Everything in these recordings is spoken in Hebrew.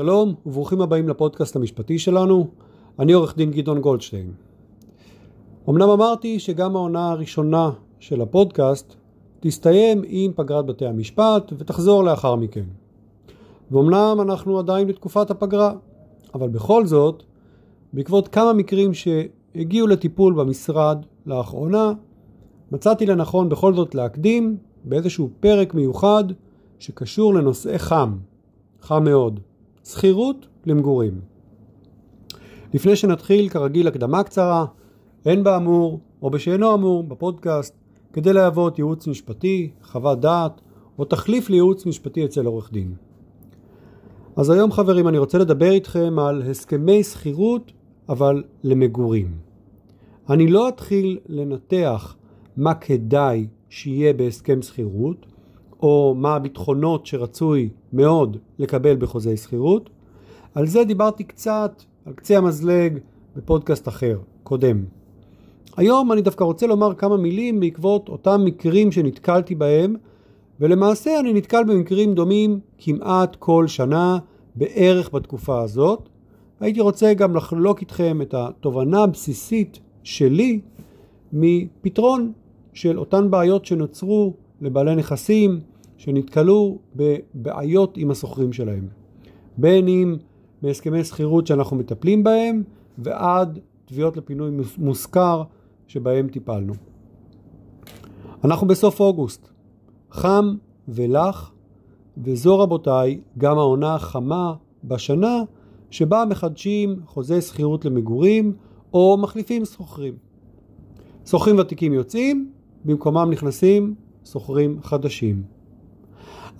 שלום וברוכים הבאים לפודקאסט המשפטי שלנו, אני עורך דין גדעון גולדשטיין. אמנם אמרתי שגם העונה הראשונה של הפודקאסט תסתיים עם פגרת בתי המשפט ותחזור לאחר מכן. ואומנם אנחנו עדיין בתקופת הפגרה, אבל בכל זאת, בעקבות כמה מקרים שהגיעו לטיפול במשרד לאחרונה, מצאתי לנכון בכל זאת להקדים באיזשהו פרק מיוחד שקשור לנושאי חם, חם מאוד, שכירות למגורים. לפני שנתחיל כרגיל הקדמה קצרה, אין באמור או בשאינו אמור בפודקאסט כדי להוות ייעוץ משפטי, חוות דעת או תחליף לייעוץ משפטי אצל עורך דין. אז היום חברים אני רוצה לדבר איתכם על הסכמי שכירות אבל למגורים. אני לא אתחיל לנתח מה כדאי שיהיה בהסכם שכירות, או מה הביטחונות שרצוי מאוד לקבל בחוזי שכירות. על זה דיברתי קצת, על קצה המזלג, בפודקאסט אחר, קודם. היום אני דווקא רוצה לומר כמה מילים בעקבות אותם מקרים שנתקלתי בהם, ולמעשה אני נתקל במקרים דומים כמעט כל שנה, בערך בתקופה הזאת. הייתי רוצה גם לחלוק איתכם את התובנה הבסיסית שלי מפתרון של אותן בעיות שנוצרו לבעלי נכסים שנתקלו בבעיות עם השוכרים שלהם. בין אם בהסכמי שכירות שאנחנו מטפלים בהם ועד תביעות לפינוי מושכר שבהם טיפלנו. אנחנו בסוף אוגוסט, חם ולח, וזו רבותיי גם העונה החמה בשנה שבה מחדשים חוזי שכירות למגורים או מחליפים שוכרים. שוכרים ותיקים יוצאים, במקומם נכנסים שוכרים חדשים.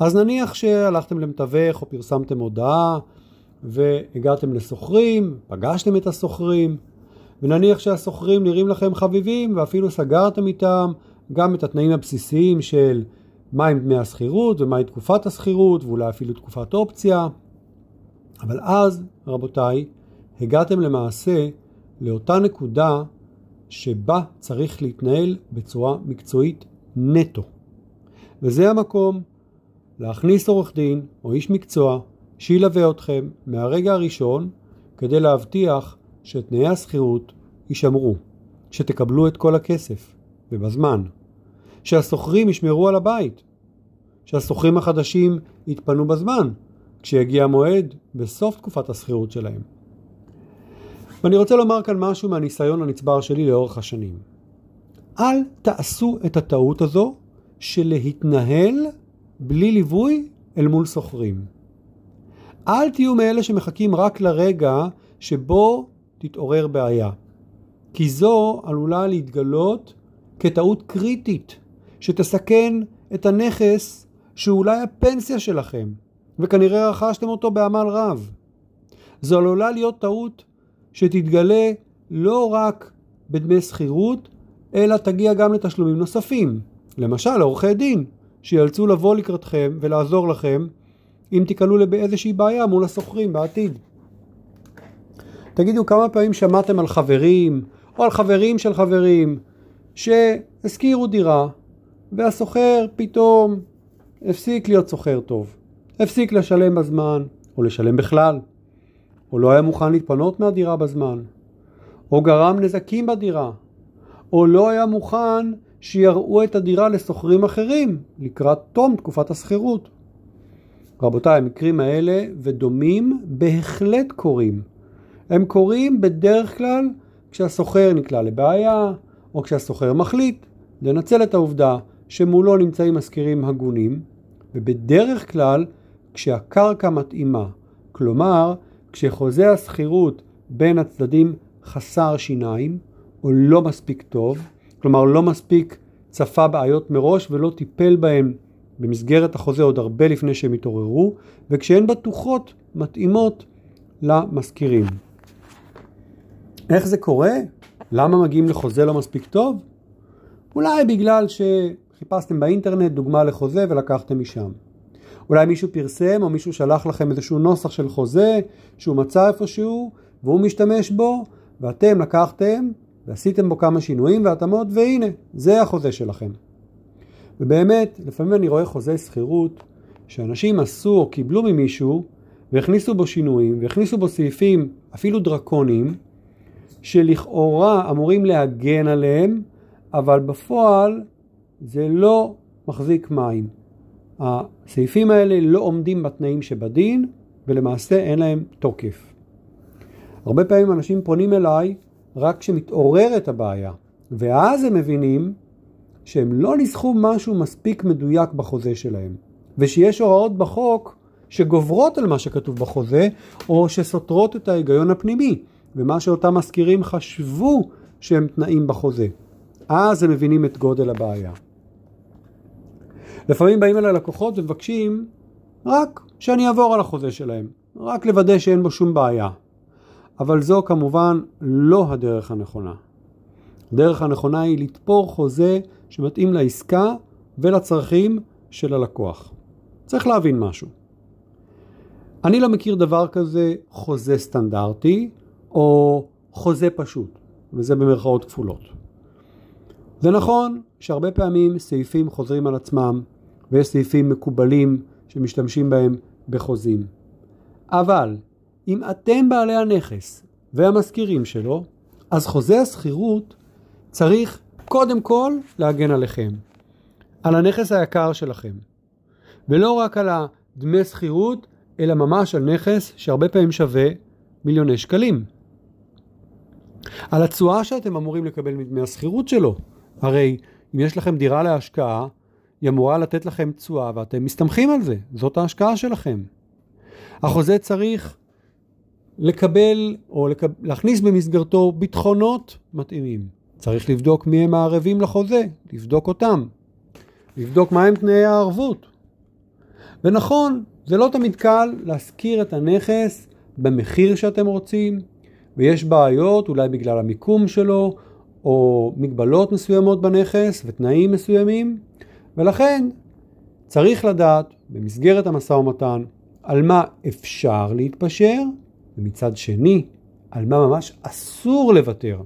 אז נניח שהלכתם למתווך או פרסמתם הודעה והגעתם לסוחרים, פגשתם את הסוחרים, ונניח שהסוחרים נראים לכם חביבים ואפילו סגרתם איתם גם את התנאים הבסיסיים של מהם דמי השכירות ומהי תקופת השכירות ואולי אפילו תקופת אופציה. אבל אז, רבותיי, הגעתם למעשה לאותה נקודה שבה צריך להתנהל בצורה מקצועית נטו. וזה המקום להכניס עורך דין או איש מקצוע שילווה אתכם מהרגע הראשון כדי להבטיח שתנאי השכירות יישמרו, שתקבלו את כל הכסף ובזמן, שהסוחרים ישמרו על הבית, שהסוחרים החדשים יתפנו בזמן כשיגיע המועד בסוף תקופת השכירות שלהם. ואני רוצה לומר כאן משהו מהניסיון הנצבר שלי לאורך השנים. אל תעשו את הטעות הזו של להתנהל בלי ליווי אל מול סוחרים. אל תהיו מאלה שמחכים רק לרגע שבו תתעורר בעיה, כי זו עלולה להתגלות כטעות קריטית שתסכן את הנכס שאולי הפנסיה שלכם, וכנראה רכשתם אותו בעמל רב. זו עלולה להיות טעות שתתגלה לא רק בדמי שכירות, אלא תגיע גם לתשלומים נוספים. למשל, עורכי דין, שיאלצו לבוא לקראתכם ולעזור לכם אם תיקלעו באיזושהי בעיה מול הסוחרים בעתיד. תגידו כמה פעמים שמעתם על חברים או על חברים של חברים שהשכירו דירה והסוחר פתאום הפסיק להיות סוחר טוב, הפסיק לשלם בזמן או לשלם בכלל, או לא היה מוכן להתפנות מהדירה בזמן, או גרם נזקים בדירה, או לא היה מוכן שיראו את הדירה לסוחרים אחרים לקראת תום תקופת השכירות. רבותיי, המקרים האלה ודומים בהחלט קורים. הם קורים בדרך כלל כשהסוחר נקלע לבעיה, או כשהסוחר מחליט לנצל את העובדה שמולו נמצאים משכירים הגונים, ובדרך כלל כשהקרקע מתאימה. כלומר, כשחוזה השכירות בין הצדדים חסר שיניים, או לא מספיק טוב, כלומר לא מספיק צפה בעיות מראש ולא טיפל בהן במסגרת החוזה עוד הרבה לפני שהם התעוררו, וכשהן בטוחות מתאימות למשכירים. איך זה קורה? למה מגיעים לחוזה לא מספיק טוב? אולי בגלל שחיפשתם באינטרנט דוגמה לחוזה ולקחתם משם. אולי מישהו פרסם או מישהו שלח לכם איזשהו נוסח של חוזה שהוא מצא איפשהו והוא משתמש בו ואתם לקחתם ועשיתם בו כמה שינויים והתאמות והנה, זה החוזה שלכם. ובאמת, לפעמים אני רואה חוזה שכירות שאנשים עשו או קיבלו ממישהו והכניסו בו שינויים, והכניסו בו סעיפים אפילו דרקוניים, שלכאורה אמורים להגן עליהם, אבל בפועל זה לא מחזיק מים. הסעיפים האלה לא עומדים בתנאים שבדין, ולמעשה אין להם תוקף. הרבה פעמים אנשים פונים אליי רק כשמתעוררת הבעיה, ואז הם מבינים שהם לא ניסחו משהו מספיק מדויק בחוזה שלהם, ושיש הוראות בחוק שגוברות על מה שכתוב בחוזה, או שסותרות את ההיגיון הפנימי, ומה שאותם מזכירים חשבו שהם תנאים בחוזה. אז הם מבינים את גודל הבעיה. לפעמים באים אליי לקוחות ומבקשים רק שאני אעבור על החוזה שלהם, רק לוודא שאין בו שום בעיה. אבל זו כמובן לא הדרך הנכונה. הדרך הנכונה היא לתפור חוזה שמתאים לעסקה ולצרכים של הלקוח. צריך להבין משהו. אני לא מכיר דבר כזה חוזה סטנדרטי או חוזה פשוט, וזה במרכאות כפולות. זה נכון שהרבה פעמים סעיפים חוזרים על עצמם ויש סעיפים מקובלים שמשתמשים בהם בחוזים. אבל אם אתם בעלי הנכס והמזכירים שלו, אז חוזה השכירות צריך קודם כל להגן עליכם, על הנכס היקר שלכם, ולא רק על הדמי שכירות, אלא ממש על נכס שהרבה פעמים שווה מיליוני שקלים. על התשואה שאתם אמורים לקבל מדמי השכירות שלו. הרי אם יש לכם דירה להשקעה, היא אמורה לתת לכם תשואה ואתם מסתמכים על זה, זאת ההשקעה שלכם. החוזה צריך לקבל או לקב... להכניס במסגרתו ביטחונות מתאימים. צריך לבדוק מי הם הערבים לחוזה, לבדוק אותם, לבדוק מהם תנאי הערבות. ונכון, זה לא תמיד קל להשכיר את הנכס במחיר שאתם רוצים, ויש בעיות אולי בגלל המיקום שלו, או מגבלות מסוימות בנכס ותנאים מסוימים, ולכן צריך לדעת במסגרת המשא ומתן על מה אפשר להתפשר, ומצד שני, על מה ממש אסור לוותר.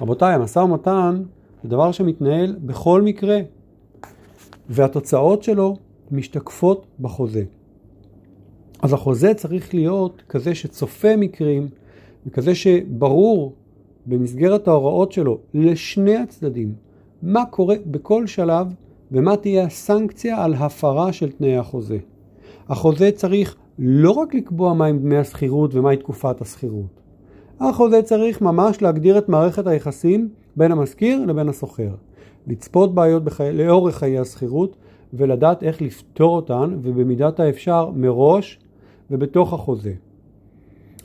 רבותיי, המשא ומתן זה דבר שמתנהל בכל מקרה, והתוצאות שלו משתקפות בחוזה. אז החוזה צריך להיות כזה שצופה מקרים, וכזה שברור במסגרת ההוראות שלו לשני הצדדים מה קורה בכל שלב ומה תהיה הסנקציה על הפרה של תנאי החוזה. החוזה צריך לא רק לקבוע מהם דמי השכירות ומהי תקופת השכירות. החוזה צריך ממש להגדיר את מערכת היחסים בין המשכיר לבין השוכר. לצפות בעיות בחי... לאורך חיי השכירות ולדעת איך לפתור אותן ובמידת האפשר מראש ובתוך החוזה.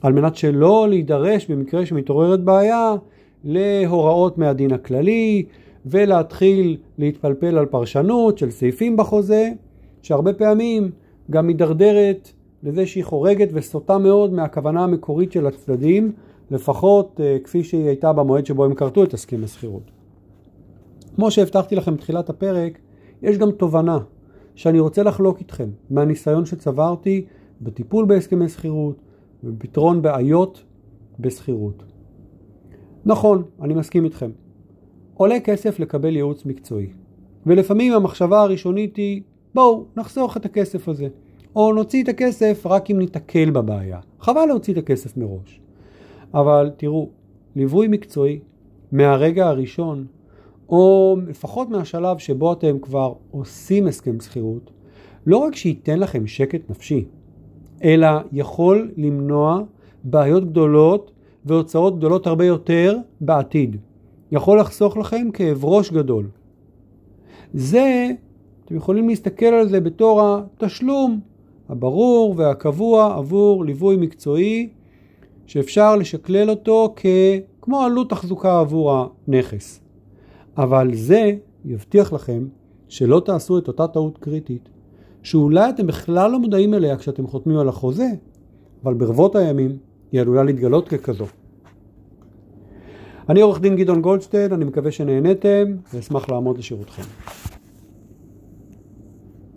על מנת שלא להידרש במקרה שמתעוררת בעיה להוראות מהדין הכללי ולהתחיל להתפלפל על פרשנות של סעיפים בחוזה שהרבה פעמים גם מידרדרת לזה שהיא חורגת וסוטה מאוד מהכוונה המקורית של הצדדים לפחות uh, כפי שהיא הייתה במועד שבו הם כרתו את הסכם השכירות. כמו שהבטחתי לכם בתחילת הפרק, יש גם תובנה שאני רוצה לחלוק איתכם מהניסיון שצברתי בטיפול בהסכמי שכירות ובפתרון בעיות בשכירות. נכון, אני מסכים איתכם. עולה כסף לקבל ייעוץ מקצועי. ולפעמים המחשבה הראשונית היא, בואו, נחסוך את הכסף הזה. או נוציא את הכסף רק אם ניתקל בבעיה. חבל להוציא את הכסף מראש. אבל תראו, ליווי מקצועי מהרגע הראשון, או לפחות מהשלב שבו אתם כבר עושים הסכם שכירות, לא רק שייתן לכם שקט נפשי, אלא יכול למנוע בעיות גדולות והוצאות גדולות הרבה יותר בעתיד. יכול לחסוך לכם כאב ראש גדול. זה, אתם יכולים להסתכל על זה בתור התשלום הברור והקבוע עבור ליווי מקצועי שאפשר לשקלל אותו כ... כמו עלות תחזוקה עבור הנכס. אבל זה יבטיח לכם שלא תעשו את אותה טעות קריטית, שאולי אתם בכלל לא מודעים אליה כשאתם חותמים על החוזה, אבל ברבות הימים היא עלולה להתגלות ככזו. אני עורך דין גדעון גולדשטיין, אני מקווה שנהניתם ואשמח לעמוד לשירותכם.